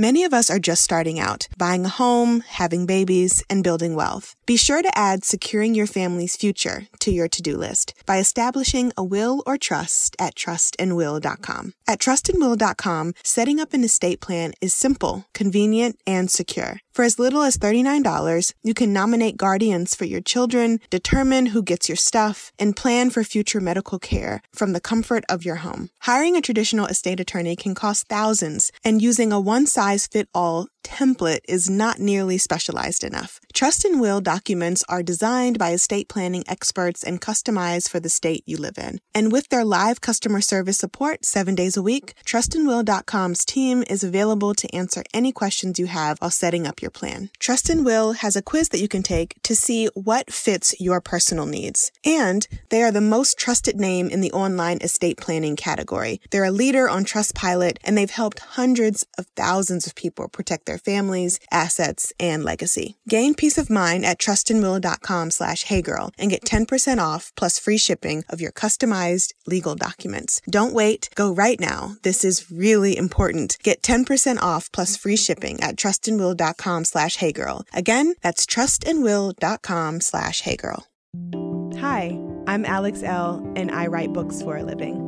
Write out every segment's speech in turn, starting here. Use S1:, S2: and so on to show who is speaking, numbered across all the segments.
S1: Many of us are just starting out, buying a home, having babies, and building wealth. Be sure to add securing your family's future to your to-do list by establishing a will or trust at trustandwill.com. At trustandwill.com, setting up an estate plan is simple, convenient, and secure. For as little as $39, you can nominate guardians for your children, determine who gets your stuff, and plan for future medical care from the comfort of your home. Hiring a traditional estate attorney can cost thousands, and using a one size fit all template is not nearly specialized enough. Trust and Will documents are designed by estate planning experts and customized for the state you live in. And with their live customer service support seven days a week, trustandwill.com's team is available to answer any questions you have while setting up your plan. Trust and Will has a quiz that you can take to see what fits your personal needs. And they are the most trusted name in the online estate planning category. They're a leader on Trustpilot and they've helped hundreds of thousands of people protect their families, assets, and legacy. Gain peace of mind at trustandwill.com slash heygirl and get 10% off plus free shipping of your customized legal documents. Don't wait. Go right now. This is really important. Get 10% off plus free shipping at trustandwill.com slash heygirl. Again, that's trustandwill.com slash heygirl. Hi, I'm Alex Elle, and I write books for a living.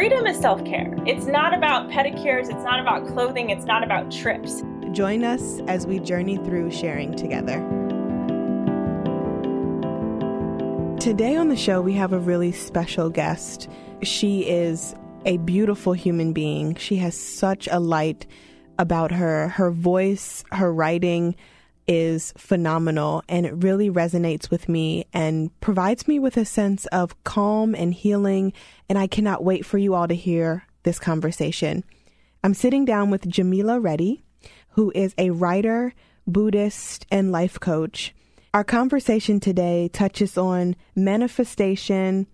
S2: Freedom is self care. It's not about pedicures, it's not about clothing, it's not about trips.
S1: Join us as we journey through sharing together. Today on the show, we have a really special guest. She is a beautiful human being. She has such a light about her. Her voice, her writing, is phenomenal and it really resonates with me and provides me with a sense of calm and healing. And I cannot wait for you all to hear this conversation. I'm sitting down with Jamila Reddy, who is a writer, Buddhist, and life coach. Our conversation today touches on manifestation,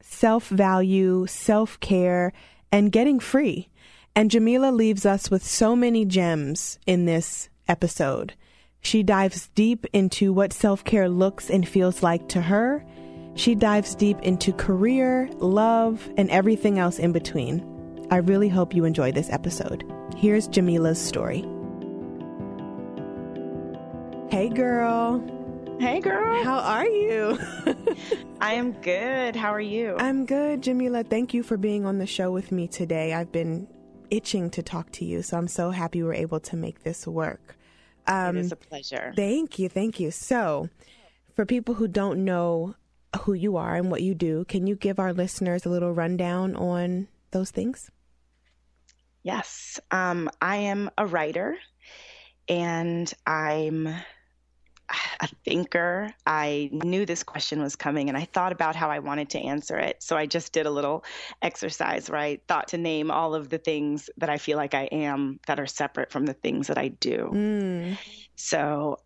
S1: self value, self care, and getting free. And Jamila leaves us with so many gems in this episode. She dives deep into what self care looks and feels like to her. She dives deep into career, love, and everything else in between. I really hope you enjoy this episode. Here's Jamila's story. Hey, girl.
S3: Hey, girl.
S1: How are you?
S3: I am good. How are you?
S1: I'm good, Jamila. Thank you for being on the show with me today. I've been itching to talk to you, so I'm so happy we're able to make this work.
S3: Um, it is a pleasure.
S1: Thank you. Thank you. So, for people who don't know who you are and what you do, can you give our listeners a little rundown on those things?
S3: Yes. Um, I am a writer and I'm a thinker. I knew this question was coming and I thought about how I wanted to answer it. So I just did a little exercise where I thought to name all of the things that I feel like I am that are separate from the things that I do. Mm. So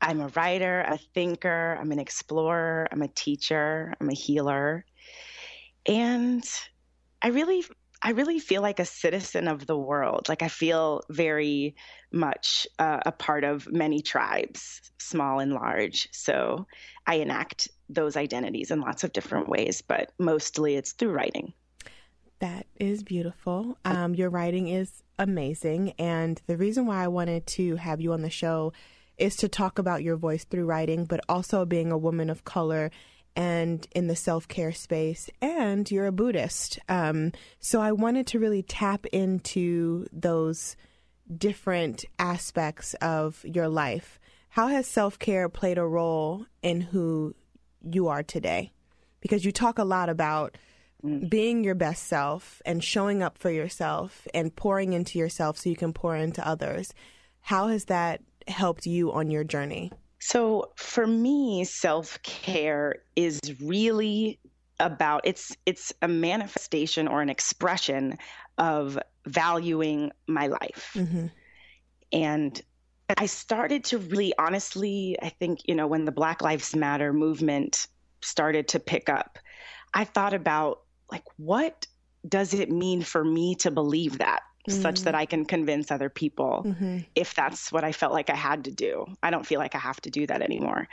S3: I'm a writer, a thinker, I'm an explorer, I'm a teacher, I'm a healer. And I really I really feel like a citizen of the world. Like I feel very much uh, a part of many tribes, small and large. So I enact those identities in lots of different ways, but mostly it's through writing.
S1: That is beautiful. Um, your writing is amazing. And the reason why I wanted to have you on the show is to talk about your voice through writing, but also being a woman of color and in the self care space, and you're a Buddhist. Um, so I wanted to really tap into those different aspects of your life. How has self care played a role in who you are today? Because you talk a lot about mm. being your best self and showing up for yourself and pouring into yourself so you can pour into others. How has that helped you on your journey?
S3: So for me, self care is really about it's it's a manifestation or an expression of valuing my life. Mm-hmm. And I started to really honestly, I think, you know, when the Black Lives Matter movement started to pick up, I thought about like, what does it mean for me to believe that? Mm-hmm. Such that I can convince other people mm-hmm. if that's what I felt like I had to do. I don't feel like I have to do that anymore.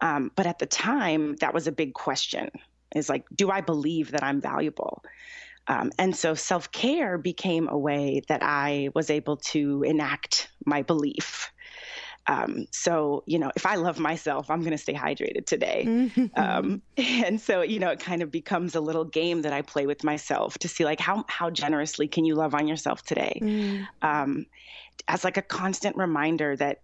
S3: Um, but at the time, that was a big question is like, do I believe that I'm valuable? Um, and so self care became a way that I was able to enact my belief. Um, so, you know, if I love myself, I'm going to stay hydrated today. Mm-hmm. Um, and so, you know, it kind of becomes a little game that I play with myself to see like how, how generously can you love on yourself today? Mm. Um, as like a constant reminder that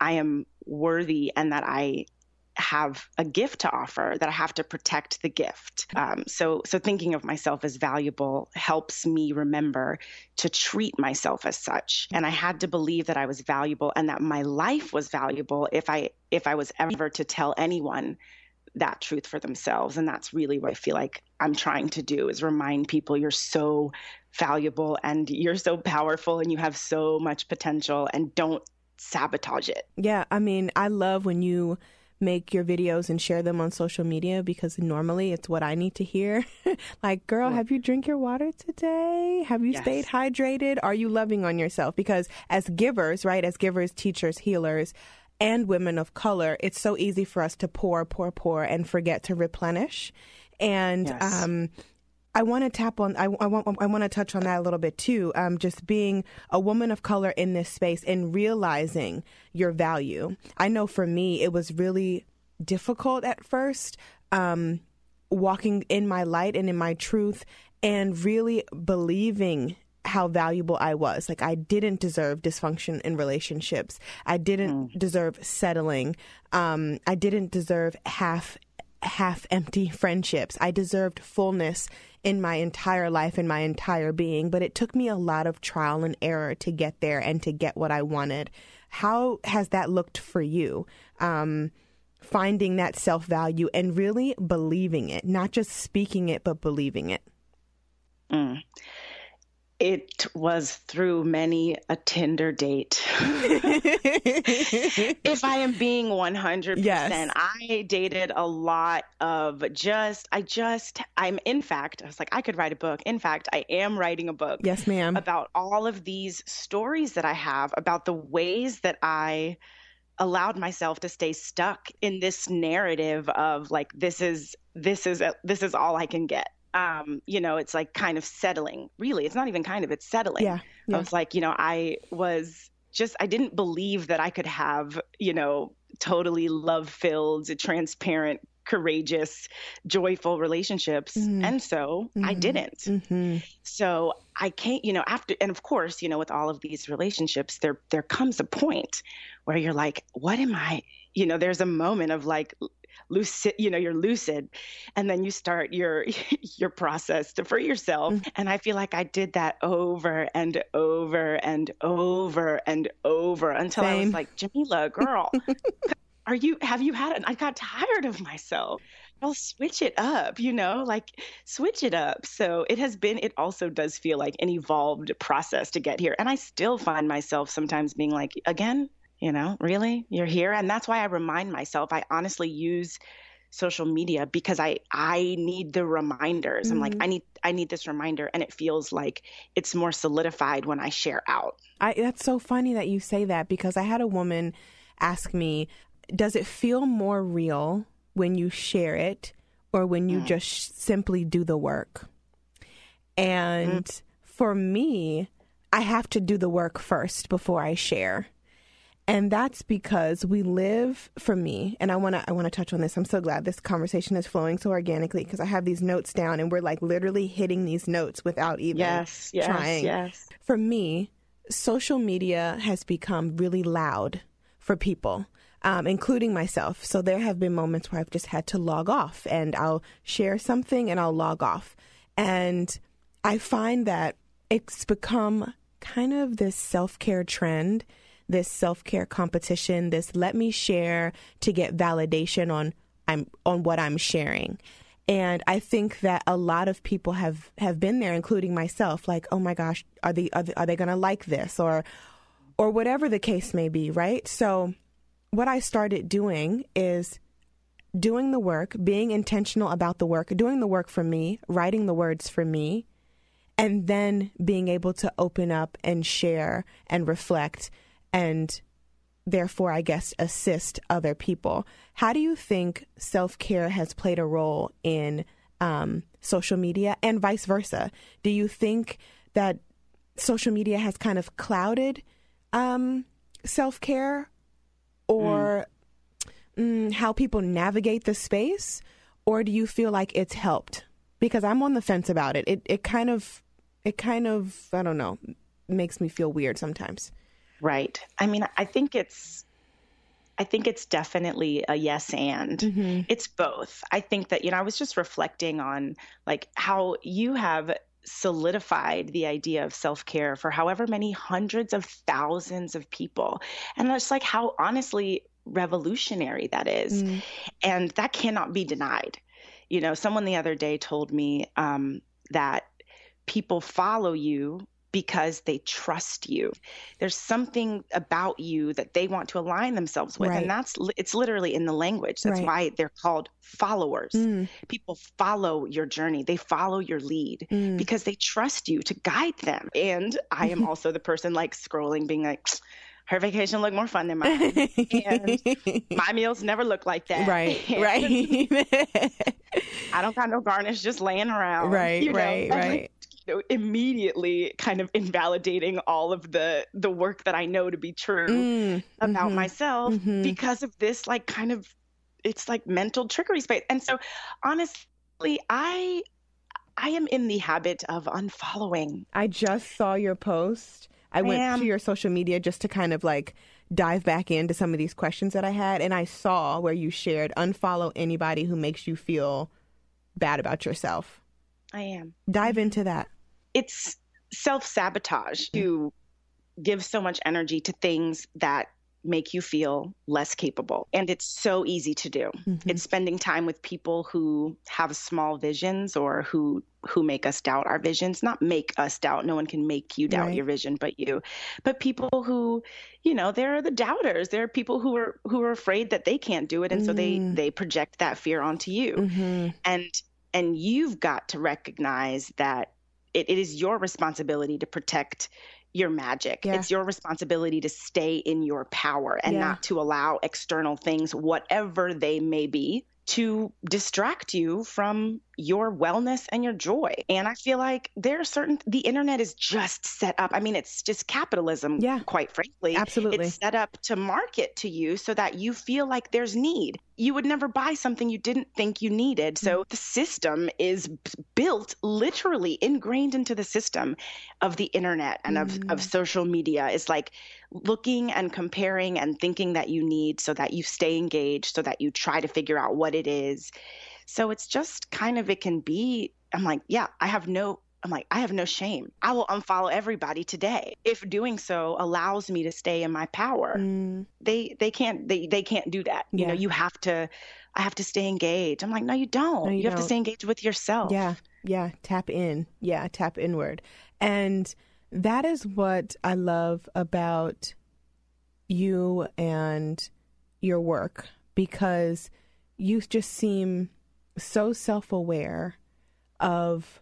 S3: I am worthy and that I have a gift to offer that I have to protect the gift. Um, so, so thinking of myself as valuable helps me remember to treat myself as such. And I had to believe that I was valuable and that my life was valuable if I if I was ever to tell anyone that truth for themselves. And that's really what I feel like I'm trying to do is remind people you're so valuable and you're so powerful and you have so much potential and don't sabotage it.
S1: Yeah, I mean, I love when you make your videos and share them on social media because normally it's what I need to hear. like, girl, have you drink your water today? Have you yes. stayed hydrated? Are you loving on yourself? Because as givers, right, as givers, teachers, healers, and women of color, it's so easy for us to pour, pour, pour and forget to replenish. And yes. um, I want to tap on. I, I want. I want to touch on that a little bit too. Um, just being a woman of color in this space and realizing your value. I know for me, it was really difficult at first, um, walking in my light and in my truth, and really believing how valuable I was. Like I didn't deserve dysfunction in relationships. I didn't mm. deserve settling. Um, I didn't deserve half half empty friendships. I deserved fullness in my entire life and my entire being, but it took me a lot of trial and error to get there and to get what I wanted. How has that looked for you? Um, finding that self value and really believing it, not just speaking it, but believing it.
S3: Mm. It was through many a Tinder date. if I am being 100%, yes. I dated a lot of just, I just, I'm in fact, I was like, I could write a book. In fact, I am writing a book.
S1: Yes, ma'am.
S3: About all of these stories that I have, about the ways that I allowed myself to stay stuck in this narrative of like, this is, this is, this is all I can get um, you know, it's like kind of settling. Really, it's not even kind of, it's settling.
S1: Yeah, yeah.
S3: I was like, you know, I was just, I didn't believe that I could have, you know, totally love filled, transparent, courageous, joyful relationships. Mm-hmm. And so mm-hmm. I didn't. Mm-hmm. So I can't, you know, after, and of course, you know, with all of these relationships, there, there comes a point where you're like, what am I, you know, there's a moment of like, lucid you know you're lucid and then you start your your process to free yourself mm-hmm. and i feel like i did that over and over and over and over until Same. i was like jamila girl are you have you had it i got tired of myself I'll switch it up, you know, like switch it up. So it has been, it also does feel like an evolved process to get here. And I still find myself sometimes being like, again, you know really you're here and that's why i remind myself i honestly use social media because i i need the reminders mm-hmm. i'm like mm-hmm. i need i need this reminder and it feels like it's more solidified when i share out
S1: I, that's so funny that you say that because i had a woman ask me does it feel more real when you share it or when you mm. just simply do the work and mm. for me i have to do the work first before i share and that's because we live for me and i want to i want to touch on this i'm so glad this conversation is flowing so organically because i have these notes down and we're like literally hitting these notes without even
S3: yes, yes
S1: trying.
S3: yes.
S1: For me social media has become really loud for people um, including myself. So there have been moments where i've just had to log off and i'll share something and i'll log off. And i find that it's become kind of this self-care trend this self care competition, this let me share to get validation on I'm on what I'm sharing. And I think that a lot of people have, have been there, including myself. Like, oh my gosh, are they are they, are they going to like this? Or or whatever the case may be, right? So, what I started doing is doing the work, being intentional about the work, doing the work for me, writing the words for me, and then being able to open up and share and reflect and therefore, I guess, assist other people. How do you think self care has played a role in um, social media and vice versa? Do you think that social media has kind of clouded um, self care or mm. Mm, how people navigate the space? Or do you feel like it's helped? Because I'm on the fence about it. It it kind of it kind of I don't know makes me feel weird sometimes.
S3: Right. I mean, I think it's I think it's definitely a yes and. Mm-hmm. It's both. I think that you know, I was just reflecting on like how you have solidified the idea of self-care for however many hundreds of thousands of people. And that's like how honestly revolutionary that is. Mm. And that cannot be denied. You know, someone the other day told me um, that people follow you because they trust you. There's something about you that they want to align themselves with. Right. And that's, it's literally in the language. That's right. why they're called followers. Mm. People follow your journey, they follow your lead mm. because they trust you to guide them. And I am also the person like scrolling, being like, her vacation looked more fun than mine. and my meals never look like that.
S1: Right, and right.
S3: I don't got no garnish just laying around.
S1: Right, you know? right, right
S3: know, immediately kind of invalidating all of the the work that I know to be true mm, about mm-hmm, myself mm-hmm. because of this like kind of it's like mental trickery space. And so honestly, I I am in the habit of unfollowing.
S1: I just saw your post. I, I went am. to your social media just to kind of like dive back into some of these questions that I had and I saw where you shared unfollow anybody who makes you feel bad about yourself.
S3: I am.
S1: Dive into that
S3: it's self sabotage to give so much energy to things that make you feel less capable. And it's so easy to do. Mm-hmm. It's spending time with people who have small visions or who who make us doubt our visions, not make us doubt. No one can make you doubt right. your vision but you. But people who, you know, there are the doubters. There are people who are who are afraid that they can't do it and mm. so they mm. they project that fear onto you. Mm-hmm. And and you've got to recognize that it, it is your responsibility to protect your magic. Yeah. It's your responsibility to stay in your power and yeah. not to allow external things, whatever they may be, to distract you from your wellness and your joy. And I feel like there are certain the internet is just set up. I mean, it's just capitalism, yeah. quite frankly.
S1: Absolutely.
S3: It's set up to market to you so that you feel like there's need. You would never buy something you didn't think you needed. So mm-hmm. the system is built literally ingrained into the system of the internet and of, mm-hmm. of social media. Is like looking and comparing and thinking that you need so that you stay engaged, so that you try to figure out what it is. So it's just kind of, it can be, I'm like, yeah, I have no, I'm like, I have no shame. I will unfollow everybody today if doing so allows me to stay in my power. Mm. They they can't they they can't do that. Yeah. You know, you have to I have to stay engaged. I'm like, no, you don't. No, you, you don't. have to stay engaged with yourself.
S1: Yeah. Yeah. Tap in. Yeah. Tap inward. And that is what I love about you and your work because you just seem so self aware of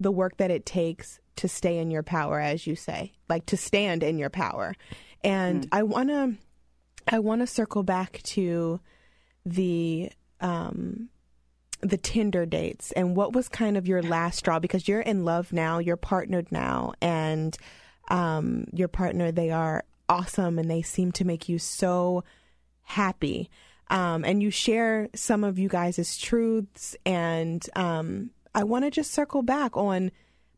S1: the work that it takes to stay in your power, as you say, like to stand in your power. And mm. I want to, I want to circle back to the, um, the Tinder dates and what was kind of your last straw because you're in love now, you're partnered now, and um, your partner, they are awesome and they seem to make you so happy. Um, and you share some of you guys' truths. And um, I want to just circle back on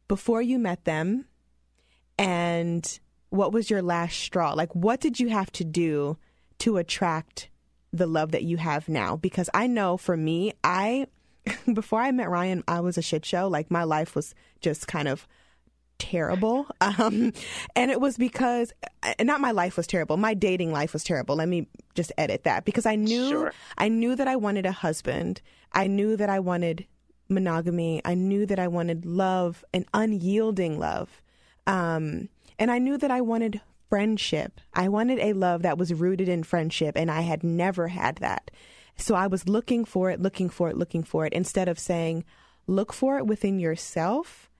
S1: before you met them and what was your last straw? Like, what did you have to do to attract the love that you have now? Because I know for me, I, before I met Ryan, I was a shit show. Like, my life was just kind of terrible. Um, and it was because, not my life was terrible, my dating life was terrible. Let me just edit that because I knew, sure. I knew that I wanted a husband. I knew that I wanted monogamy. I knew that I wanted love, an unyielding love. Um, and I knew that I wanted friendship. I wanted a love that was rooted in friendship, and I had never had that. So I was looking for it, looking for it, looking for it, instead of saying, look for it within yourself,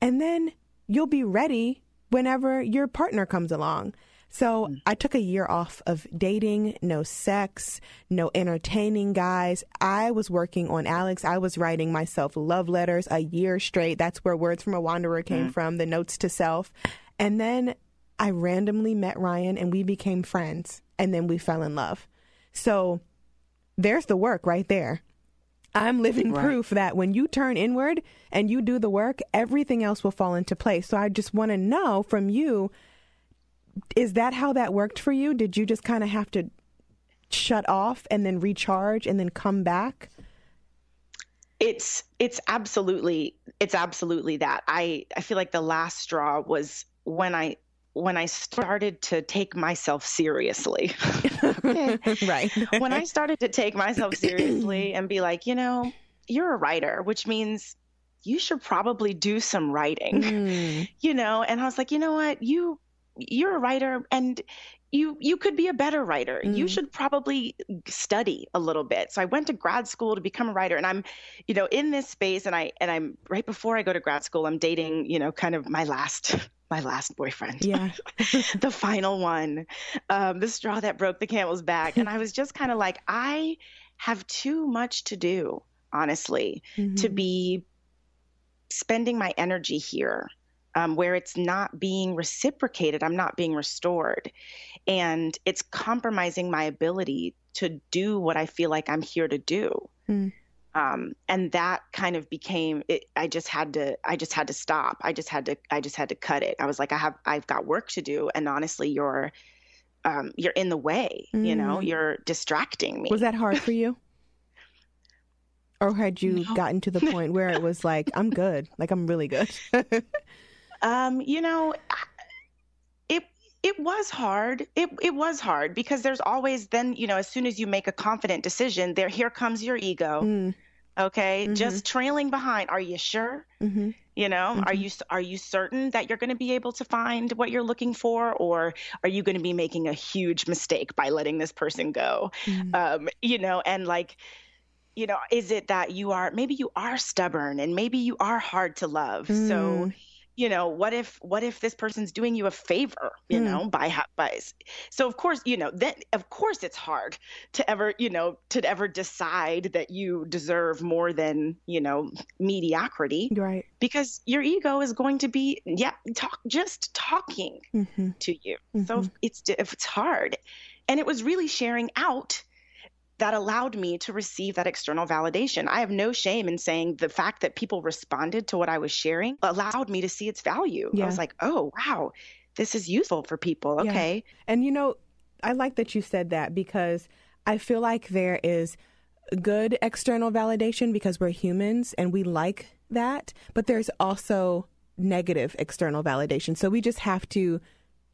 S1: and then you'll be ready whenever your partner comes along. So mm. I took a year off of dating, no sex, no entertaining guys. I was working on Alex. I was writing myself love letters a year straight. That's where Words from a Wanderer came mm. from, the notes to self. And then I randomly met Ryan and we became friends. And then we fell in love. So there's the work right there. I'm living right. proof that when you turn inward and you do the work, everything else will fall into place. So I just want to know from you is that how that worked for you? Did you just kind of have to shut off and then recharge and then come back?
S3: It's it's absolutely it's absolutely that. I I feel like the last straw was when I when I started to take myself seriously.
S1: right.
S3: when I started to take myself seriously and be like, you know, you're a writer, which means you should probably do some writing. Mm. You know, and I was like, you know what? You you're a writer and you you could be a better writer. Mm. You should probably study a little bit. So I went to grad school to become a writer and I'm you know in this space and I and I'm right before I go to grad school I'm dating, you know, kind of my last my last boyfriend.
S1: Yeah.
S3: the final one. Um, the straw that broke the camel's back and I was just kind of like I have too much to do, honestly, mm-hmm. to be spending my energy here um, where it's not being reciprocated, I'm not being restored. And it's compromising my ability to do what I feel like I'm here to do. Mm. Um, and that kind of became it, i just had to i just had to stop i just had to i just had to cut it i was like i have i've got work to do and honestly you're um, you're in the way mm. you know mm. you're distracting me
S1: was that hard for you or had you no. gotten to the point where it was like i'm good like i'm really good
S3: Um, you know, it was hard. It it was hard because there's always then, you know, as soon as you make a confident decision, there here comes your ego. Mm. Okay, mm-hmm. just trailing behind. Are you sure? Mm-hmm. You know, mm-hmm. are you are you certain that you're going to be able to find what you're looking for, or are you going to be making a huge mistake by letting this person go? Mm. Um, you know, and like you know, is it that you are maybe you are stubborn and maybe you are hard to love? Mm. So you know what if what if this person's doing you a favor you mm. know by by so of course you know then of course it's hard to ever you know to ever decide that you deserve more than you know mediocrity
S1: right
S3: because your ego is going to be yeah talk just talking mm-hmm. to you mm-hmm. so it's if it's hard and it was really sharing out that allowed me to receive that external validation. I have no shame in saying the fact that people responded to what I was sharing allowed me to see its value. Yeah. I was like, oh, wow, this is useful for people. Okay. Yeah.
S1: And you know, I like that you said that because I feel like there is good external validation because we're humans and we like that, but there's also negative external validation. So we just have to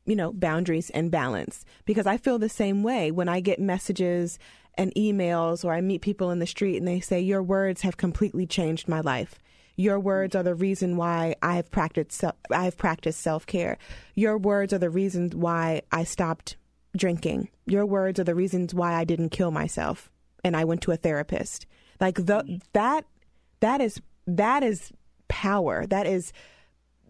S1: you know, boundaries and balance because I feel the same way when I get messages and emails or I meet people in the street and they say, Your words have completely changed my life. Your words are the reason why I have practiced I have practiced self-care. Your words are the reasons why I stopped drinking. Your words are the reasons why I didn't kill myself and I went to a therapist. Like the, mm-hmm. that that is that is power. That is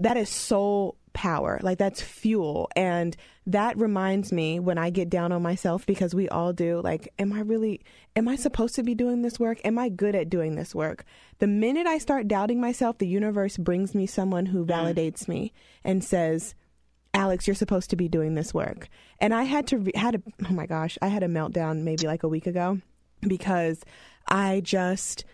S1: that is soul power. Like that's fuel. And that reminds me when I get down on myself because we all do, like, am I really, am I supposed to be doing this work? Am I good at doing this work? The minute I start doubting myself, the universe brings me someone who mm. validates me and says, Alex, you're supposed to be doing this work. And I had to, had a, oh my gosh, I had a meltdown maybe like a week ago because I just,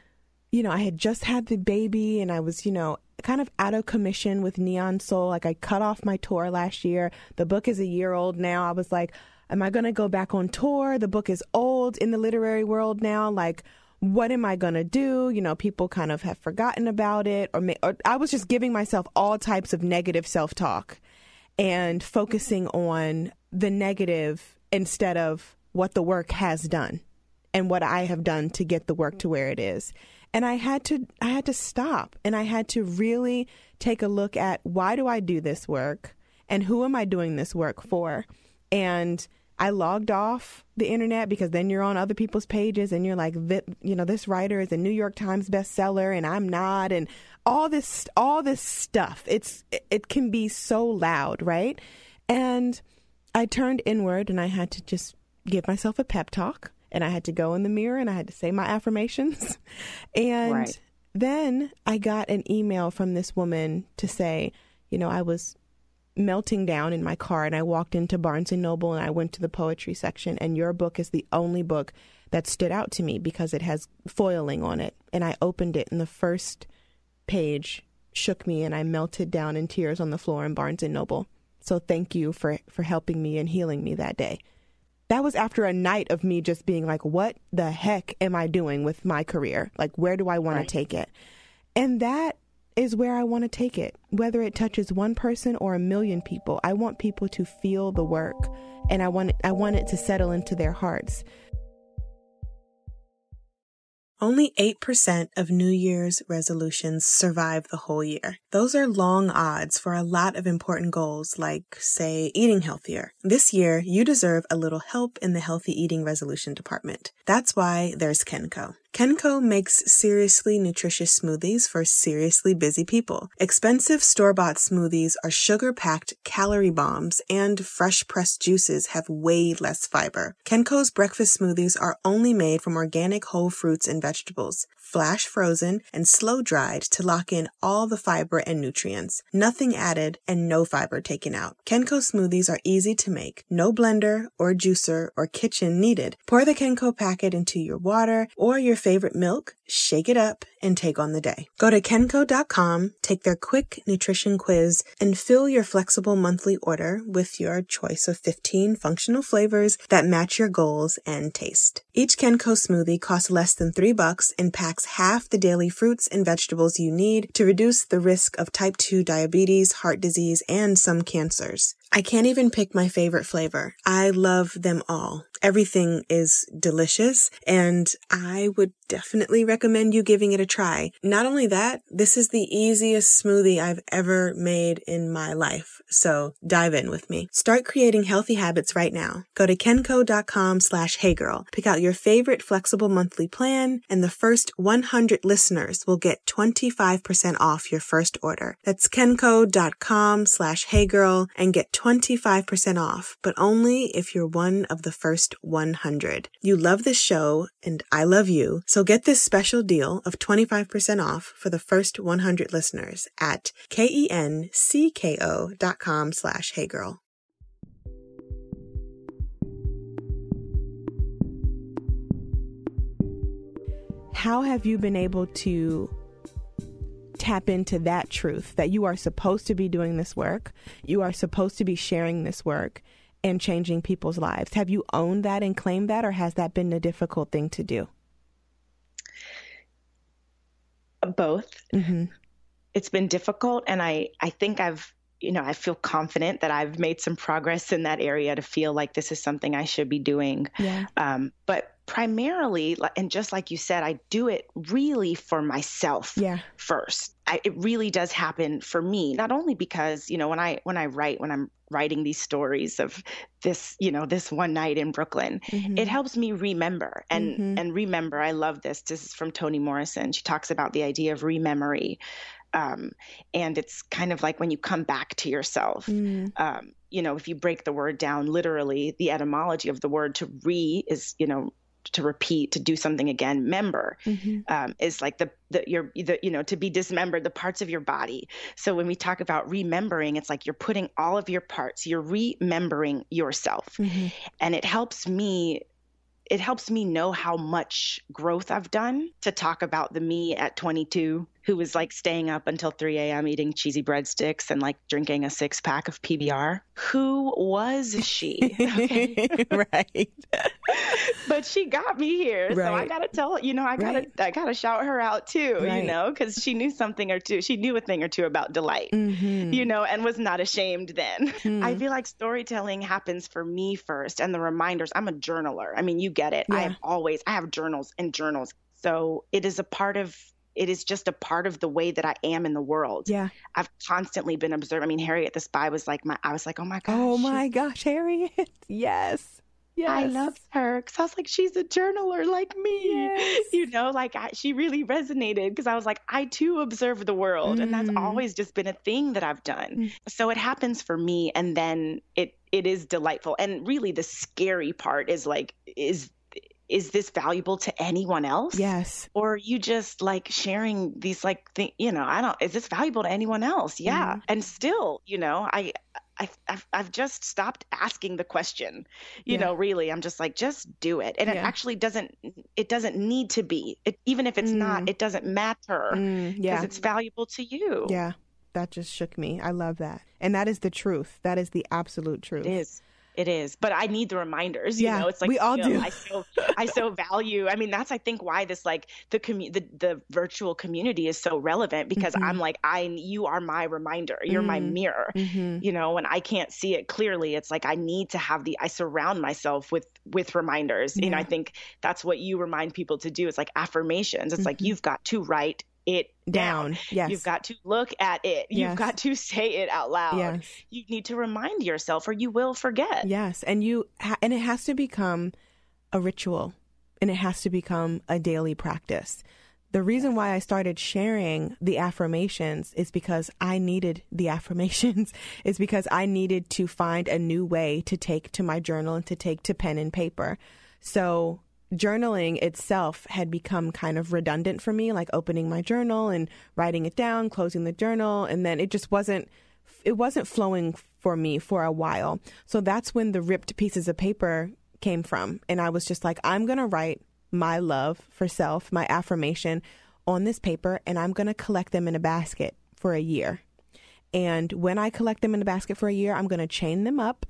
S1: you know, I had just had the baby and I was, you know, kind of out of commission with Neon Soul. Like I cut off my tour last year. The book is a year old now. I was like, am I going to go back on tour? The book is old in the literary world now. Like, what am I going to do? You know, people kind of have forgotten about it or, may, or I was just giving myself all types of negative self-talk and focusing on the negative instead of what the work has done and what I have done to get the work to where it is and I had to I had to stop and I had to really take a look at why do I do this work and who am I doing this work for? And I logged off the internet because then you're on other people's pages and you're like, you know, this writer is a New York Times bestseller and I'm not, and all this, all this stuff. It's it can be so loud, right? And I turned inward and I had to just give myself a pep talk and I had to go in the mirror and I had to say my affirmations. and right. then I got an email from this woman to say, you know, I was melting down in my car and I walked into Barnes and Noble and I went to the poetry section and your book is the only book that stood out to me because it has foiling on it and I opened it and the first page shook me and I melted down in tears on the floor in Barnes and Noble. So thank you for for helping me and healing me that day. That was after a night of me just being like, what the heck am I doing with my career? Like, where do I want right. to take it? And that is where I want to take it. Whether it touches one person or a million people, I want people to feel the work and I want it, I want it to settle into their hearts. Only 8% of New Year's resolutions survive the whole year. Those are long odds for a lot of important goals, like, say, eating healthier. This year, you deserve a little help in the healthy eating resolution department. That's why there's Kencko. Kencko makes seriously nutritious smoothies for seriously busy people. Expensive store bought smoothies are sugar packed calorie bombs, and fresh pressed juices have way less fiber. Kencko's breakfast smoothies are only made from organic whole fruits and vegetables flash frozen, and slow dried to lock in all the fiber and nutrients. Nothing added and no fiber taken out. Kencko smoothies are easy to make. No blender or juicer or kitchen needed. Pour the Kencko packet into your water or your favorite milk, shake it up, and take on the day. Go to kencko.com, take their quick nutrition quiz, and fill your flexible monthly order with your choice of 15 functional flavors that match your goals and taste. Each Kencko smoothie costs less than 3 bucks and packs half the daily fruits and vegetables you need to reduce the risk of type 2 diabetes, heart disease, and some cancers. I can't even pick my favorite flavor. I love them all. Everything is delicious and I would definitely recommend you giving it a try. Not only that, this is the easiest smoothie I've ever made in my life. So dive in with me. Start creating healthy habits right now. Go to kencko.com slash heygirl. Pick out your favorite flexible monthly plan and the first 100 listeners will get 25% off your first order. That's kencko.com slash heygirl and get 25% off, but only if you're one of the first 100. You love this show and I love you, so get this special deal of 25% off for the first 100 listeners at kencko dot com slash heygirl. How have you been able to tap into that truth that you are supposed to be doing this work, you are supposed to be sharing this work and changing people's lives. Have you owned that and claimed that, or has that been a difficult thing to do?
S3: Both. Mm-hmm. It's been difficult, and I I think I've you know I feel confident that I've made some progress in that area to feel like this is something I should be doing. Yeah. Um, but primarily and just like you said i do it really for myself yeah. first I, it really does happen for me not only because you know when i when i write when i'm writing these stories of this you know this one night in brooklyn mm-hmm. it helps me remember and mm-hmm. and remember i love this this is from toni morrison she talks about the idea of rememory um, and it's kind of like when you come back to yourself mm. um, you know if you break the word down literally the etymology of the word to re is you know to repeat to do something again member mm-hmm. um, is like the the your the you know to be dismembered the parts of your body so when we talk about remembering it's like you're putting all of your parts you're remembering yourself mm-hmm. and it helps me it helps me know how much growth I've done to talk about the me at 22 who was like staying up until 3 a.m. eating cheesy breadsticks and like drinking a six pack of PBR. Who was she? Okay. right. but she got me here. Right. So I gotta tell you know, I gotta right. I gotta shout her out too, right. you know, because she knew something or two. She knew a thing or two about delight. Mm-hmm. You know, and was not ashamed then. Mm. I feel like storytelling happens for me first and the reminders. I'm a journaler. I mean, you get it. Yeah. I have always I have journals and journals. So it is a part of it is just a part of the way that I am in the world.
S1: Yeah.
S3: I've constantly been observed. I mean, Harriet the Spy was like my, I was like, oh my gosh.
S1: Oh my gosh, Harriet. Yes. Yes.
S3: I loved her because I was like, she's a journaler like me.
S1: Yes.
S3: You know, like I, she really resonated because I was like, I too observe the world. And that's
S1: Mm.
S3: always just been a thing that I've done.
S1: Mm.
S3: So it happens for me. And then it, it is delightful. And really the scary part is like, is, is this valuable to anyone else?
S1: Yes.
S3: or you just like sharing these like thing you know i don't is this valuable to anyone else yeah
S1: Mhm.
S3: and still you know i I, I've, I've just stopped asking the question you
S1: Yeah.
S3: know really i'm just like just do it and it actually doesn't it doesn't need to be it, even if it's not
S1: Mm.
S3: it doesn't matter because
S1: Mm, yeah.
S3: it's valuable to you
S1: Yeah. That just shook me. I love that. And that is the truth. That is the absolute truth.
S3: It is. It is. But I need the reminders. You
S1: Yeah,
S3: know, it's like
S1: we all
S3: still,
S1: do.
S3: I so I so value. I mean, that's I think why this like the commu- the the virtual community is so relevant because
S1: Mhm.
S3: I'm like I you are my reminder. You're my
S1: Mm.
S3: mirror.
S1: hmm
S3: You know, when I can't see it clearly, it's like I need to have the I surround myself with with reminders. You know, I think that's what you remind people to do. It's like affirmations. It's like
S1: Mhm.
S3: you've got to write it down.
S1: Down. Yes.
S3: You've got to look at it. You've
S1: Yes.
S3: got to say it out loud.
S1: Yes.
S3: You need to remind yourself or you will forget.
S1: Yes, and you ha- and it has to become a ritual, and it has to become a daily practice. The reason why I started sharing the affirmations is because I needed the affirmations. is because I needed to find a new way to take to my journal and to take to pen and paper. So journaling itself had become kind of redundant for me, like opening my journal and writing it down, closing the journal, and then it just wasn't it wasn't flowing for me for a while. So that's when the ripped pieces of paper came from. And I was just like, I'm to write my love for self, my affirmation on this paper, and I'm to collect them in a basket for a year. And when I collect them in a basket for a year, I'm to chain them up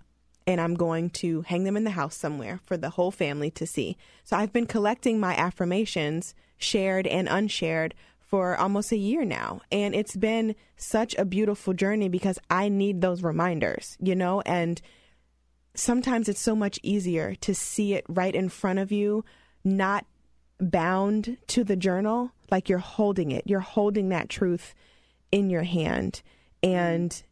S1: and I'm going to hang them in the house somewhere for the whole family to see. So I've been collecting my affirmations, shared and unshared, for almost a year now. And it's been such a beautiful journey because I need those reminders, you know? And sometimes it's so much easier to see it right in front of you, not bound to the journal, like you're holding it. You're holding that truth in your hand. And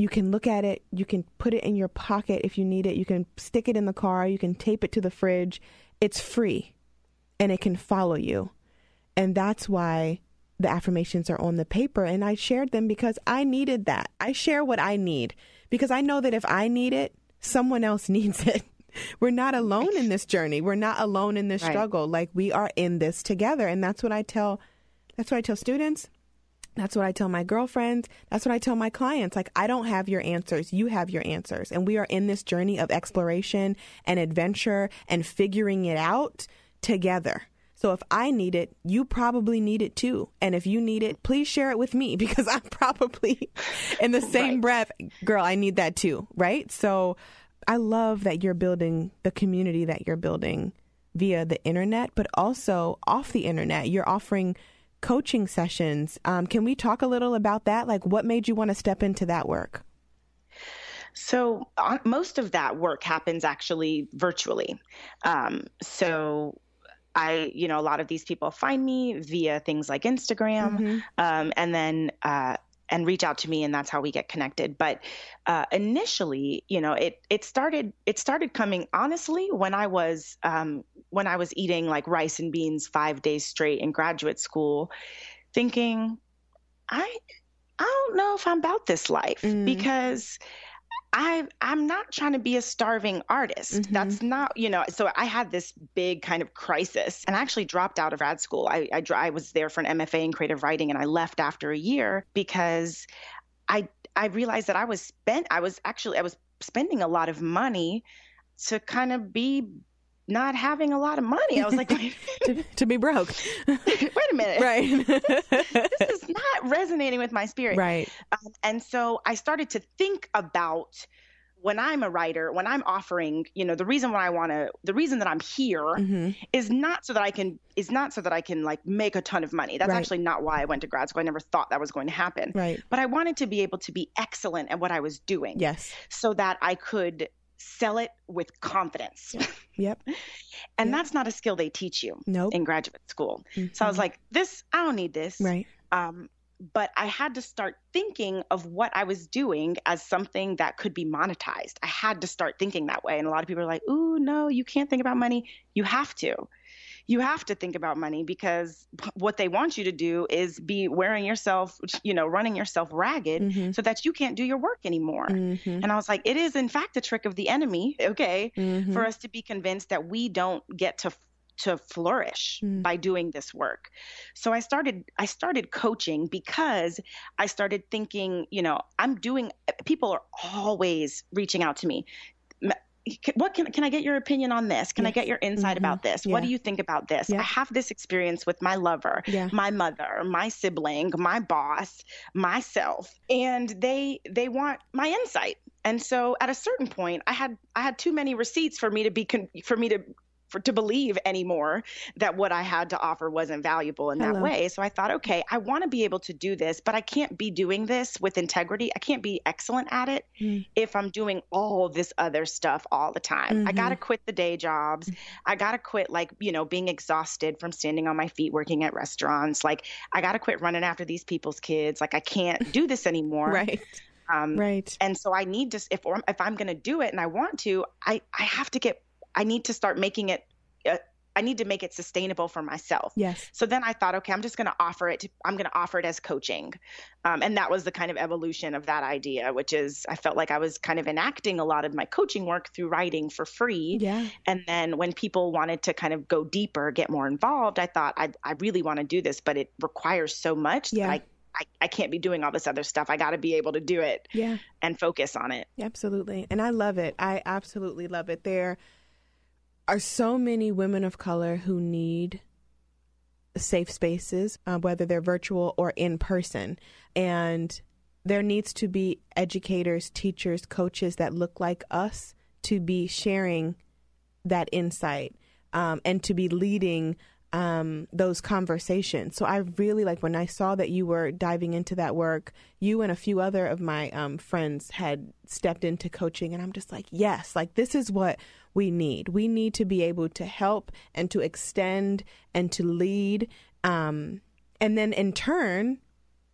S1: you can look at it, you can put it in your pocket if you need it, you can stick it in the car, you can tape it to the fridge. It's free and it can follow you. And that's why the affirmations are on the paper. And I shared them because I needed that. I share what I need because I know that if I need it, someone else needs it. We're not alone in this journey. We're not alone in this
S3: Right.
S1: struggle. Like we are in this together. And that's what I tell that's what I tell students. That's what I tell my girlfriends. That's what I tell my clients. Like, I don't have your answers. You have your answers. And we are in this journey of exploration and adventure and figuring it out together. So if I need it, you probably need it too. And if you need it, please share it with me because I'm probably in the same
S3: Right.
S1: breath, girl, I need that too. Right. So I love that you're building the community that you're building via the internet, but also off the internet. You're offering coaching sessions. Um, can we talk a little about that? Like, what made you want to step into that work?
S3: So uh, most of that work happens actually virtually. Um, so I, you know, a lot of these people find me via things like Instagram,
S1: Mhm.
S3: um, and then uh, and reach out to me, and that's how we get connected. But uh, initially, you know, it it started it started coming honestly when I was um, when I was eating like rice and beans five days straight in graduate school, thinking, I I don't know if I'm about this life
S1: Mm.
S3: because I I'm not trying to be a starving artist.
S1: Mhm.
S3: That's not, you know, so I had this big kind of crisis and I actually dropped out of grad school. I I, I was there for an MFA in creative writing and I left after a year because I I realized that I was spent I was actually I was spending a lot of money to kind of be not having a lot of money. I was like,
S1: to, to be broke.
S3: wait a minute.
S1: right.
S3: This is not resonating with my spirit.
S1: right.
S3: Um, and so I started to think about when I'm a writer, when I'm offering, you know, the reason why I want to, the reason that I'm here
S1: hmm
S3: is not so that I can, is not so that I can like make a ton of money. That's
S1: Right.
S3: actually not why I went to grad school. I never thought that was going to happen.
S1: Right.
S3: But I wanted to be able to be excellent at what I was doing
S1: Yes.
S3: so that I could sell it with confidence.
S1: Yep.
S3: and
S1: yep.
S3: that's not a skill they teach you
S1: nope.
S3: in graduate school. Mm-hmm. So I was like, this, I don't need this.
S1: Right.
S3: Um, but I had to start thinking of what I was doing as something that could be monetized. I had to start thinking that way. And a lot of people are like, ooh, no, you can't think about money. You have to you have to think about money because what they want you to do is be wearing yourself, you know, running yourself ragged mm-hmm. so that you can't do your work anymore. Mm-hmm. And I was like, it is in fact a trick of the enemy, okay, mm-hmm. for us to be convinced that we don't get to to flourish mm. by doing this work. So I started I started coaching because I started thinking, you know, I'm doing people are always reaching out to me what can can I get your opinion on this? Can yes. I get your insight mm-hmm. about this? Yeah. What do you think about this? Yeah. I have this experience with my lover, yeah. my mother, my sibling, my boss, myself, and they they want my insight. And so at a certain point, I had I had too many receipts for me to be con- for me to for, to believe anymore that what I had to offer wasn't valuable in Hello. that way. So I thought, okay, I want to be able to do this, but I can't be doing this with integrity. I can't be excellent at it mm. if I'm doing all this other stuff all the time. Mm-hmm. I got to quit the day jobs. I got to quit, like, you know, being exhausted from standing on my feet working at restaurants. Like, I got to quit running after these people's kids. Like, I can't do this anymore.
S1: right.
S3: Um,
S1: right.
S3: And so I need to, if if I'm going to do it and I want to, I I have to get I need to start making it uh, I need to make it sustainable for myself.
S1: Yes.
S3: So then I thought, okay, I'm just going to offer it. To, I'm going to offer it as coaching, um, and that was the kind of evolution of that idea, which is I felt like I was kind of enacting a lot of my coaching work through writing for free.
S1: Yeah.
S3: And then when people wanted to kind of go deeper, get more involved, I thought I I really want to do this, but it requires so much yeah. that I I, I can't be doing all this other stuff. I got to be able to do it
S1: yeah.
S3: and focus on it.
S1: Absolutely. And I love it. I absolutely love it. There are so many women of color who need safe spaces, uh, whether they're virtual or in person. And there needs to be educators, teachers, coaches that look like us to be sharing that insight um, and to be leading um, those conversations. So I really like when I saw that you were diving into that work, you and a few other of my um, friends had stepped into coaching, and I'm just like, yes, like this is what we need. We need to be able to help and to extend and to lead. Um, and then in turn,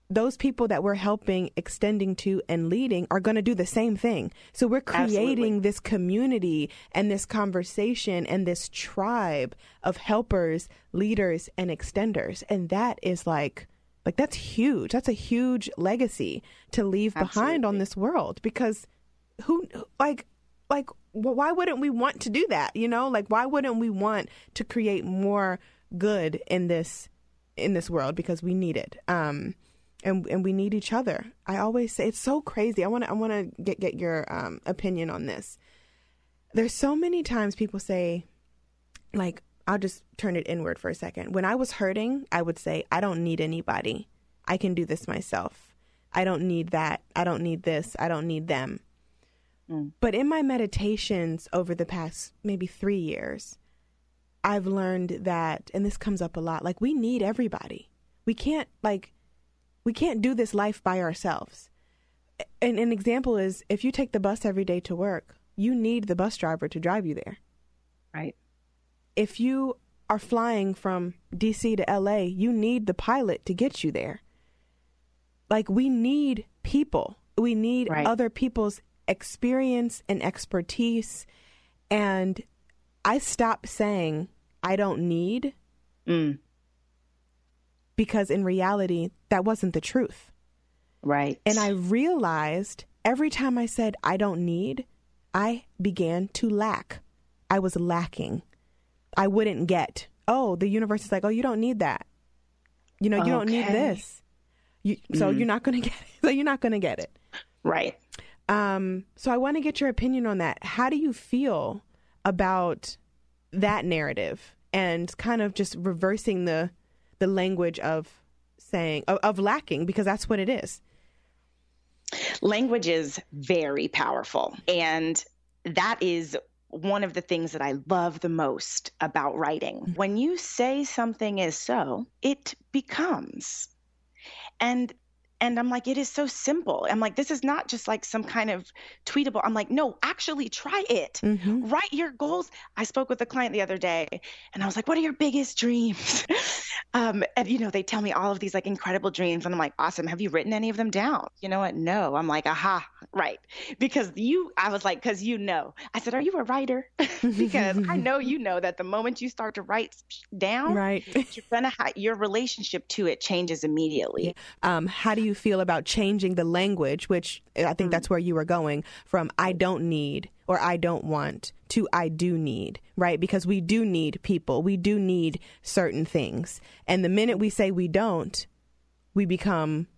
S1: those people that we're helping, extending to, and leading are going to do the same thing. So we're creating Absolutely. this community and this conversation and this tribe of helpers, leaders, and extenders. And that is like, like that's huge. That's a huge legacy to leave Absolutely. behind on this world because who, like, like why wouldn't we want to do that? You know, like why wouldn't we want to create more good in this in this world because we need it. Um, and and we need each other. I always say it's so crazy. I want to I want to get get your um, opinion on this. There's so many times people say, like, I'll just turn it inward for a second. When I was hurting, I would say, I don't need anybody. I can do this myself. I don't need that. I don't need this. I don't need them. Mm. But in my meditations over the past maybe three years, I've learned that, and this comes up a lot, like we need everybody. We can't, like, we can't do this life by ourselves. And an example is if you take the bus every day to work, you need the bus driver to drive you there.
S3: Right.
S1: If you are flying from DC to LA, you need the pilot to get you there. Like, we need people. We need right. other people's experience and expertise. And I stopped saying, I don't need, mm. because in reality, that wasn't the truth.
S3: Right.
S1: And I realized every time I said, I don't need, I began to lack. I was lacking. I wouldn't get, oh, the universe is like, oh, you don't need that. You know, you okay. don't need this. You, so mm. you're not going to get it. So you're not going to get it.
S3: Right.
S1: Um, so I want to get your opinion on that. How do you feel about that narrative and kind of just reversing the the language of saying of, of lacking because that's what it is.
S3: Language is very powerful and that is one of the things that I love the most about writing. When you say something is so, it becomes. And and I'm like, it is so simple. I'm like, this is not just like some kind of tweetable. I'm like, no, actually try it. Mm-hmm. Write your goals. I spoke with a client the other day and I was like, what are your biggest dreams? um, and, you know, they tell me all of these like incredible dreams. And I'm like, awesome. Have you written any of them down? You know what? No. I'm like, aha, right. Because you, I was like, because you know. I said, are you a writer? because I know you know that the moment you start to write down,
S1: right.
S3: you're gonna ha- your relationship to it changes immediately.
S1: Um, how do you feel about changing the language, which I think mm. that's where you were going from I don't need or I don't want to I do need, right? Because we do need people. We do need certain things. And the minute we say we don't, we become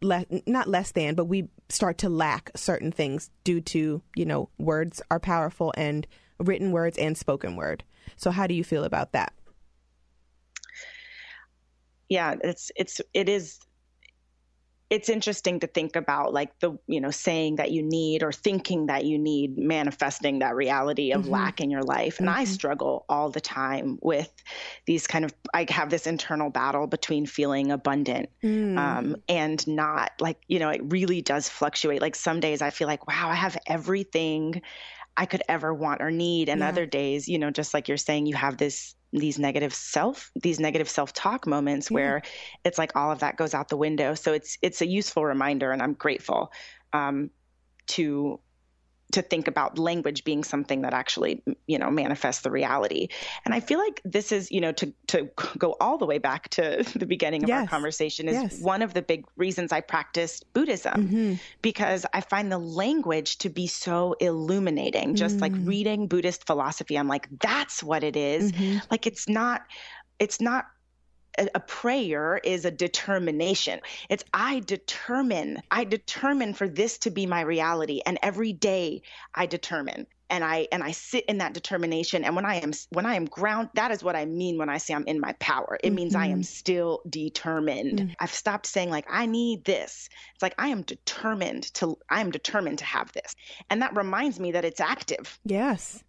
S1: less not less than, but we start to lack certain things due to, you know, words are powerful and written words and spoken word. So how do you feel about that?
S3: Yeah, it's it's it is it's interesting to think about like the you know saying that you need or thinking that you need manifesting that reality of mm-hmm. lack in your life and mm-hmm. i struggle all the time with these kind of i have this internal battle between feeling abundant mm. um, and not like you know it really does fluctuate like some days i feel like wow i have everything I could ever want or need. And yeah. other days, you know, just like you're saying, you have this these negative self these negative self-talk moments yeah. where it's like all of that goes out the window so it's it's a useful reminder and i'm grateful um, to to think about language being something that actually you know manifests the reality and i feel like this is you know to to go all the way back to the beginning of yes. our conversation is yes. one of the big reasons i practiced buddhism mm-hmm. because i find the language to be so illuminating just mm-hmm. like mm. reading buddhist philosophy i'm like that's what it is. Mm-hmm. like it's not it's not a prayer is a determination. It's I determine, I determine for this to be my reality. And every day I determine and I and I sit in that determination. And when I am when I am ground, that is what I mean when I say I'm in my power. It mm-hmm. means I am mm-hmm. still determined. Mm-hmm. I've stopped saying like I need this. It's like I am determined to I am determined to have this. And that reminds me that it's active.
S1: Yes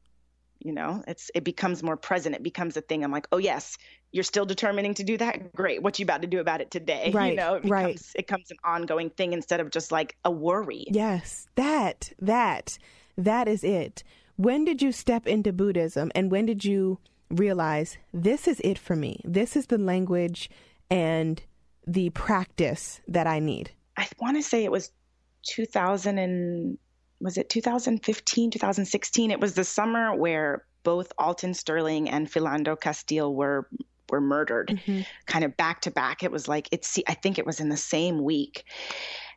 S3: you know it's it becomes more present it becomes a thing i'm like oh yes you're still determining to do that? Great. What you about to do about it today?
S1: Right
S3: you know
S1: it becomes, right
S3: it becomes an ongoing thing instead of just like a worry.
S1: Yes. That that that is it. When did you step into buddhism and when did you realize this is it for me? This is the language and the practice that i need?
S3: I want to say it was 2000 and was it 2015 2016 it was the summer where both alton sterling and philando castile were were murdered mm-hmm. kind of back to back. It was like it's I think it was in the same week.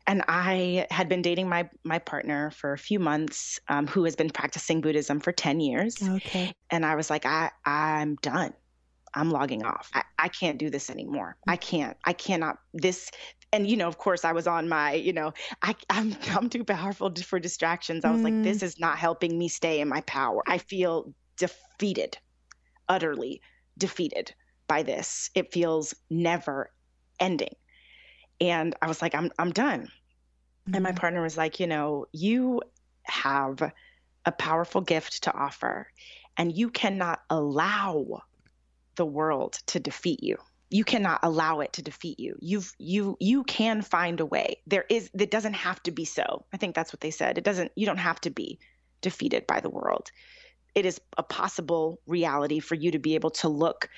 S3: And I had been dating my my partner for a few months, um, who has been practicing Buddhism for ten years.
S1: Okay.
S3: And I was like, I I'm done. I'm logging off. I, I can't do this anymore. I can't. I cannot. This and you know, of course, I was on my, you know, I, I'm I'm too powerful for distractions. I was mm. like, this is not helping me stay in my power. I feel defeated, utterly defeated by this. It feels never ending. And I was like, I'm I'm done. Mm-hmm. And my mm-hmm. partner was like, you know, you have a powerful gift to offer, and you cannot allow the world to defeat you. You cannot allow it to defeat you. You've you you can find a way. There is it doesn't have to be so. I think that's what they said. It doesn't you don't have to be defeated by the world. It is a possible reality for you to be able to look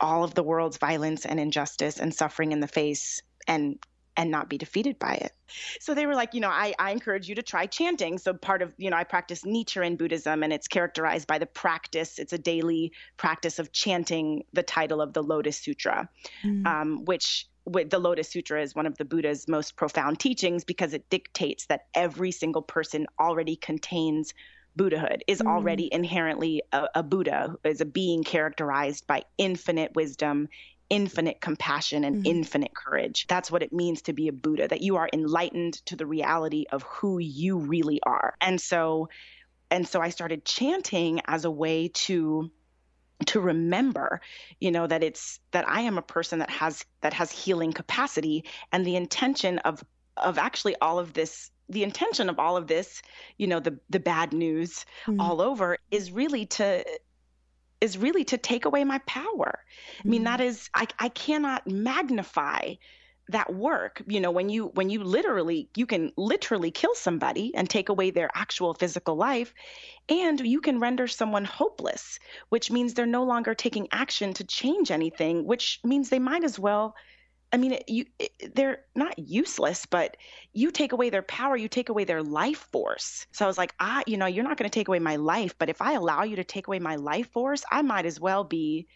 S3: all of the world's violence and injustice and suffering in the face and and not be defeated by it. So they were like, you know, I, I encourage you to try chanting. So part of, you know, I practice Nichiren Buddhism and it's characterized by the practice. It's a daily practice of chanting the title of the Lotus Sutra, mm. um, which with the Lotus Sutra is one of the Buddha's most profound teachings because it dictates that every single person already contains Buddhahood is mm. already inherently a, a Buddha, is a being characterized by infinite wisdom, infinite compassion and mm infinite courage. That's what it means to be a Buddha, that you are enlightened to the reality of who you really are. And so and so I started chanting as a way to to remember you know that it's that i am a person that has that has healing capacity and the intention of of actually all of this the intention of all of this, you know, the the bad news mm-hmm. all over is really to is really to take away my power. Mm-hmm. I mean, that mm-hmm. I I cannot magnify that work you know when you when you literally you can literally kill somebody and take away their actual physical life and you can render someone hopeless which means they're no longer taking action to change anything which means they might as well I mean, you they're not useless, but you take away their power, you take away their life force. So I was like, ah, you know, you're not going to take away my life, but if I allow you to take away my life force, I might as well be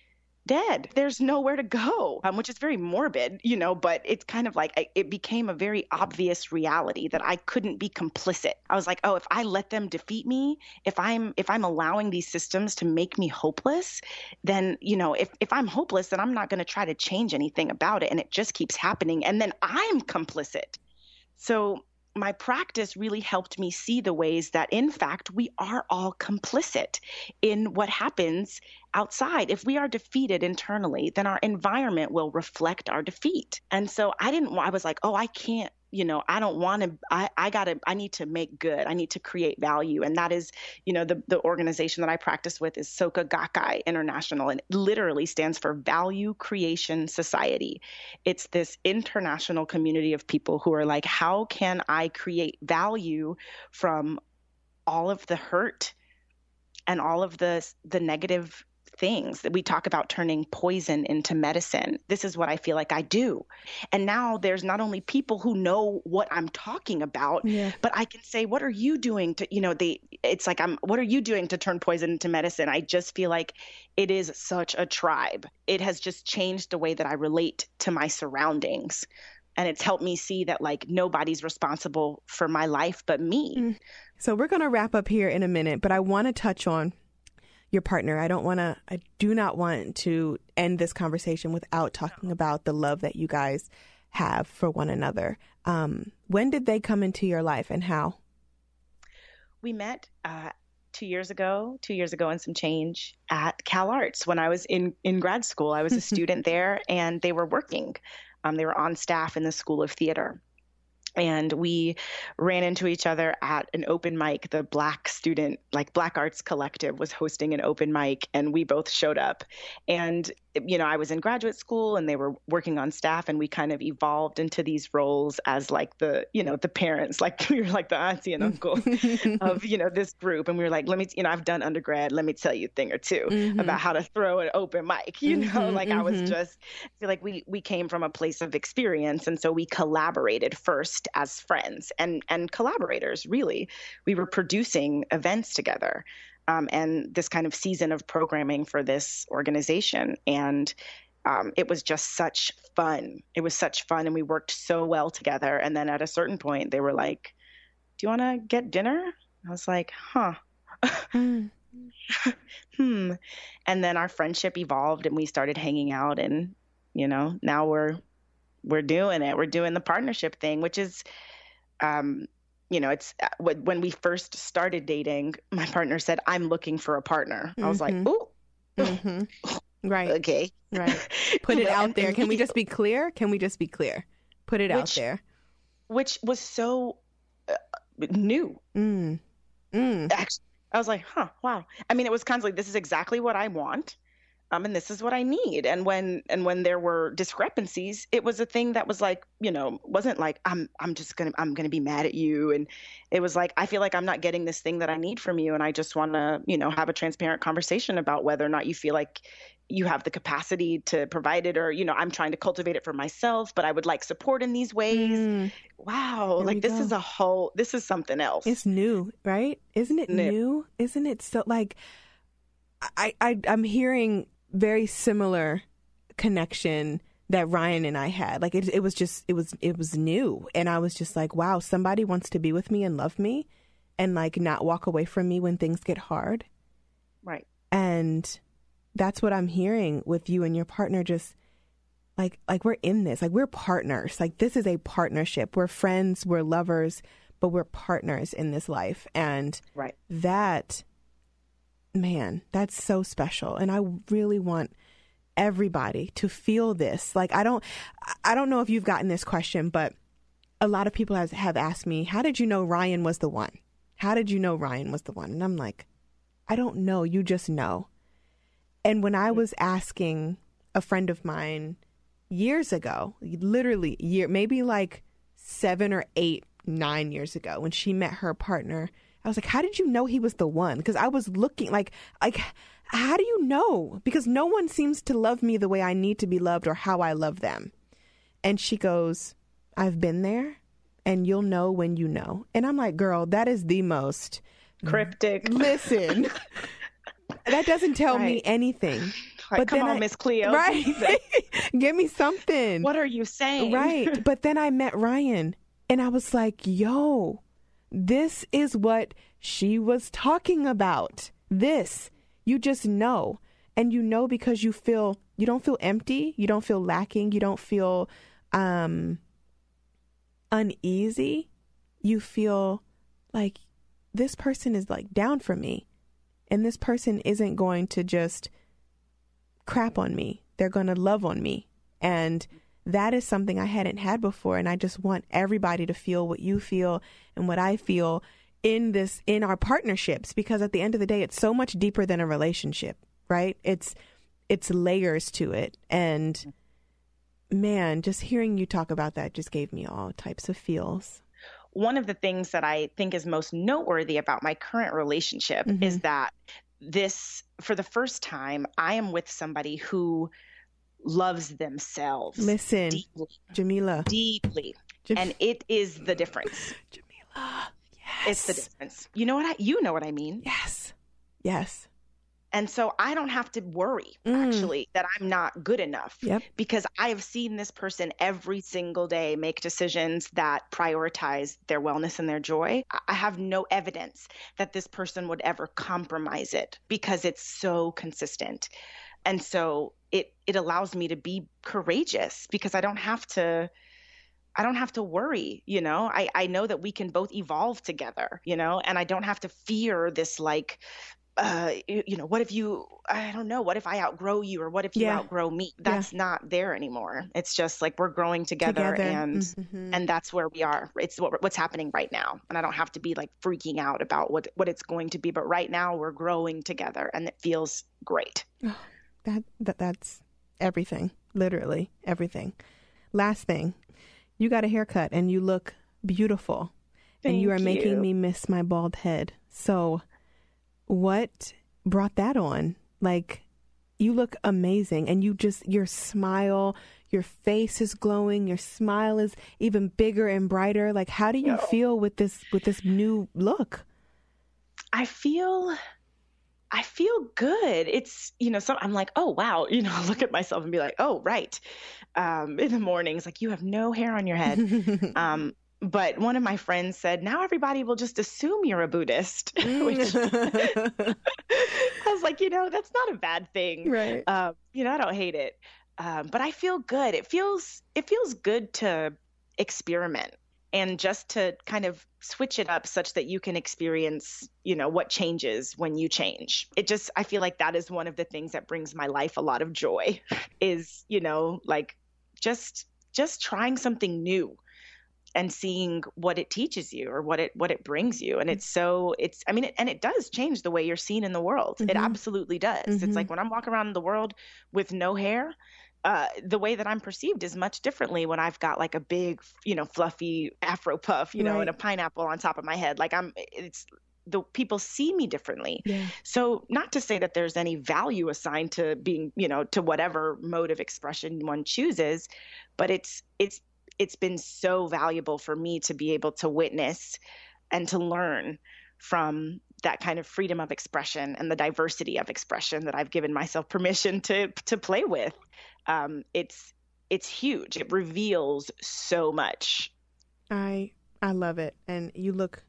S3: dead. There's nowhere to go, um, which is very morbid, you know, but it's kind of like it became a very obvious reality that I couldn't be complicit. I was like, oh, if I let them defeat me, if I'm if I'm allowing these systems to make me hopeless, then, you know, if if I'm hopeless, then I'm not going to try to change anything about it and it just keeps happening and then I'm complicit. So my practice really helped me see the ways that, in fact, we are all complicit in what happens outside. If we are defeated internally, then our environment will reflect our defeat. And so I didn't, I was like, oh, I can't you know i don't want to i, I gotta i need to make good i need to create value and that is you know the, the organization that i practice with is soka gakkai international and it literally stands for value creation society it's this international community of people who are like how can i create value from all of the hurt and all of the the negative things that we talk about turning poison into medicine. This is what I feel like I do. And now there's not only people who know what I'm talking about, yeah. but I can say, what are you doing to, you know, they, it's like, I'm, what are you doing to turn poison into medicine? I just feel like it is such a tribe. It has just changed the way that I relate to my surroundings and it's helped me see that like nobody's responsible for my life but me. Mm.
S1: So we're going to wrap up here in a minute, but I want to touch on your partner. I don't want to, I do not want to end this conversation without talking about the love that you guys have for one another. Um, when did they come into your life and how?
S3: We met uh, two years ago, two years ago and some change at Cal Arts when I was in, in grad school. I was a student there and they were working. Um, they were on staff in the School of Theater and we ran into each other at an open mic. The black student like black arts collective was hosting an open mic and we both showed up. And you know i was in graduate school and they were working on staff and we kind of evolved into these roles as like the you know the parents like we were like the auntie and uncle of you know this group and we were like let me you know i've done undergrad let me tell you a thing or 2 mm-hmm. about how to throw an open mic you know mm-hmm, like mm-hmm. i was mm-hmm. just I feel like we we came from a place of experience and so we collaborated first as friends and and collaborators. Really, we were producing events together, um, and this kind of season of programming for this organization, and um, it was just such fun. It was such fun, and we worked so well together. And then at a certain point, they were like, "Do you want to get dinner?" I was like, "Huh." mm. hmm. And then our friendship evolved, and we started hanging out, and you know, now we're we're doing it. We're doing the partnership thing, which is, um, you know, it's uh, when we first started dating, my partner said, I'm looking for a partner. Mm-hmm. I was like, mm-hmm. ooh.
S1: Mm-hmm. Right.
S3: okay.
S1: Right. Put it out there. Can we just be clear? Can we just be clear? Put it which, out there.
S3: Which was so uh, new. Mm. Mm. Actually, I was like, huh, wow. I mean, it was kind of like, this is exactly what I want um, and this is what I need. And when and when there were discrepancies, it was a thing that was like, you know, wasn't like I'm I'm just gonna I'm gonna be mad at you. And it was like I feel like I'm not getting this thing that I need from you, and I just want to, you know, have a transparent conversation about whether or not you feel like you have the capacity to provide it, or you know, I'm trying to cultivate it for myself, but I would like support in these ways. Mm. Wow, there like this go. is a whole this is something else.
S1: It's new, right? Isn't it new? new? Isn't it so like? I, I I'm hearing very similar connection that Ryan and I had. Like it, it was just, it was, it was new. And I was just like, wow, somebody wants to be with me and love me and like not walk away from me when things get hard.
S3: Right.
S1: And that's what I'm hearing with you and your partner. Just like, like we're in this, like we're partners. Like this is a partnership. We're friends, we're lovers, but we're partners in this life. And
S3: right.
S1: that man, that's so special. And I really want everybody to feel this. Like I don't I don't know if you've gotten this question, but a lot of people has, have asked me, "How did you know Ryan was the one? How did you know Ryan was the one?" And I'm like, "I don't know, you just know." And when I was asking a friend of mine years ago, literally year, maybe like seven or eight, nine years ago, when she met her partner. I was like, "How did you know he was the one?" Because I was looking like, like, how do you know? Because no one seems to love me the way I need to be loved or how I love them. And she goes, "I've been there, and you'll know when you know." And I'm like, "Girl, that is the most
S3: cryptic."
S1: Listen, that doesn't tell right. me anything.
S3: Like, but come on, Miss Cleo.
S1: Right. Give me something.
S3: What are you saying?
S1: Right. But then I met Ryan and I was like, yo, this is what she was talking about. This. You just know. And you know because you feel you don't feel empty, you don't feel lacking, you don't feel um uneasy. You feel like this person is like down for me. And this person isn't going to just crap on me. They're going to love on me. And that is something I hadn't had before. And I just want everybody to feel what you feel and what I feel in this, in our partnerships, because at the end of the day, it's so much deeper than a relationship, right? It's, it's layers to it. And man, just hearing you talk about that just gave me all types of feels.
S3: One of the things that I think is most noteworthy about my current relationship mm-hmm. is that this for the first time i am with somebody who loves themselves
S1: listen deeply,
S3: jamila. Deeply. Jam- and it is the difference.
S1: Jamila yes.
S3: It's the difference. You know what i you know what i mean.
S1: Yes. Yes.
S3: And so I don't have to worry mm. actually that I'm not good enough
S1: yep.
S3: because I have seen this person every single day make decisions that prioritize their wellness and their joy. I have no evidence that this person would ever compromise it because it's so consistent. And so it it allows me to be courageous because I don't have to I don't have to worry, you know. I, I know that we can both evolve together, you know, and I don't have to fear this like uh, you know, what if you, I don't know, what if I outgrow you or what if you yeah. outgrow me? That's yeah. not there anymore. It's just like we're growing together, together. and mm-hmm. and that's where we are. It's what, what's happening right now. And I don't have to be like freaking out about what what it's going to be, but right now we're growing together and it feels great.
S1: Oh, that that that's everything, literally everything. Last thing, you got a haircut and you look beautiful.
S3: Thank
S1: and you are
S3: you.
S1: making me miss my bald head. So what brought that on? Like, you look amazing and you just, your smile, your face is glowing, your smile is even bigger and brighter. Like, how do you feel with this, with this new look?
S3: I feel I feel good. It's, you know, so I'm like, oh, wow. You know, look at myself and be like, oh, right. Um, in the mornings, like, you have no hair on your head. um, but one of my friends said, now everybody will just assume you're a Buddhist. Which I was like, you know, that's not a bad thing.
S1: Right.
S3: Um, you know, I don't hate it. Um, but I feel good. It feels it feels good to experiment and just to kind of switch it up such that you can experience, you know, what changes when you change. It just I feel like that is one of the things that brings my life a lot of joy is, you know, like just just trying something new and seeing what it teaches you or what it what it brings you and it's so it's i mean it, and it does change the way you're seen in the world mm-hmm. it absolutely does mm-hmm. it's like when i'm walking around the world with no hair uh, the way that I'm perceived is much differently when I've got like a big, you know, fluffy afro puff, you right. know, and a pineapple on top of my head. Like I'm, it's the people see me differently.
S1: Yeah.
S3: So not to say that there's any value assigned to being, you know, to whatever mode of expression one chooses, but it's it's it's been so valuable for me to be able to witness and to learn from that kind of freedom of expression and the diversity of expression that I've given myself permission to to play with. Um, it's it's huge. It reveals so much.
S1: I I love it, and you look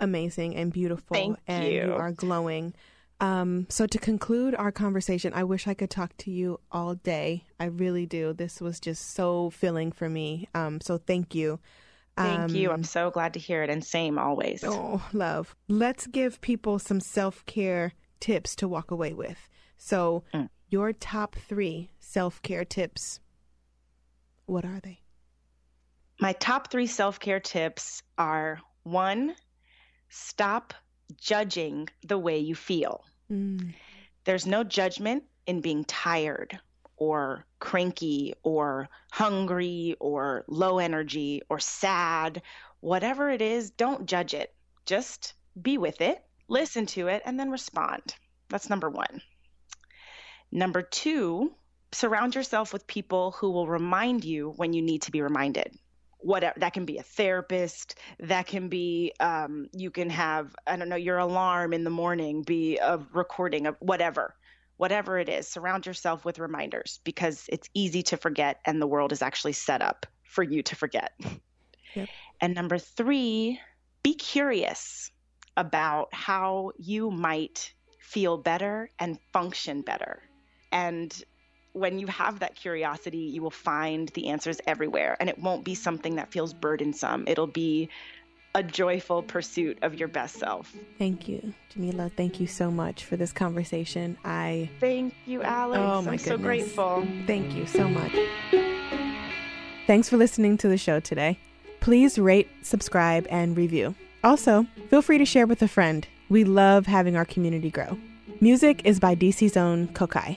S1: amazing and beautiful,
S3: Thank
S1: and
S3: you.
S1: you are glowing. Um, so to conclude our conversation, I wish I could talk to you all day. I really do. This was just so filling for me. Um, so thank you.
S3: Thank um, you. I'm so glad to hear it. And same always.
S1: Oh, love. Let's give people some self care tips to walk away with. So, mm. your top three self care tips, what are they?
S3: My top three self care tips are one, stop judging the way you feel. Mm. There's no judgment in being tired or cranky or hungry or low energy or sad, whatever it is, don't judge it. Just be with it, listen to it, and then respond. That's number one. Number two, surround yourself with people who will remind you when you need to be reminded whatever that can be a therapist that can be um, you can have i don't know your alarm in the morning be a recording of whatever whatever it is surround yourself with reminders because it's easy to forget and the world is actually set up for you to forget yep. and number three be curious about how you might feel better and function better and when you have that curiosity, you will find the answers everywhere, and it won't be something that feels burdensome. It'll be a joyful pursuit of your best self.
S1: Thank you, Jamila. Thank you so much for this conversation. I
S3: thank you, Alex. Oh my I'm goodness. so grateful.
S1: Thank you so much. Thanks for listening to the show today. Please rate, subscribe, and review. Also, feel free to share with a friend. We love having our community grow. Music is by DC's own Kokayi.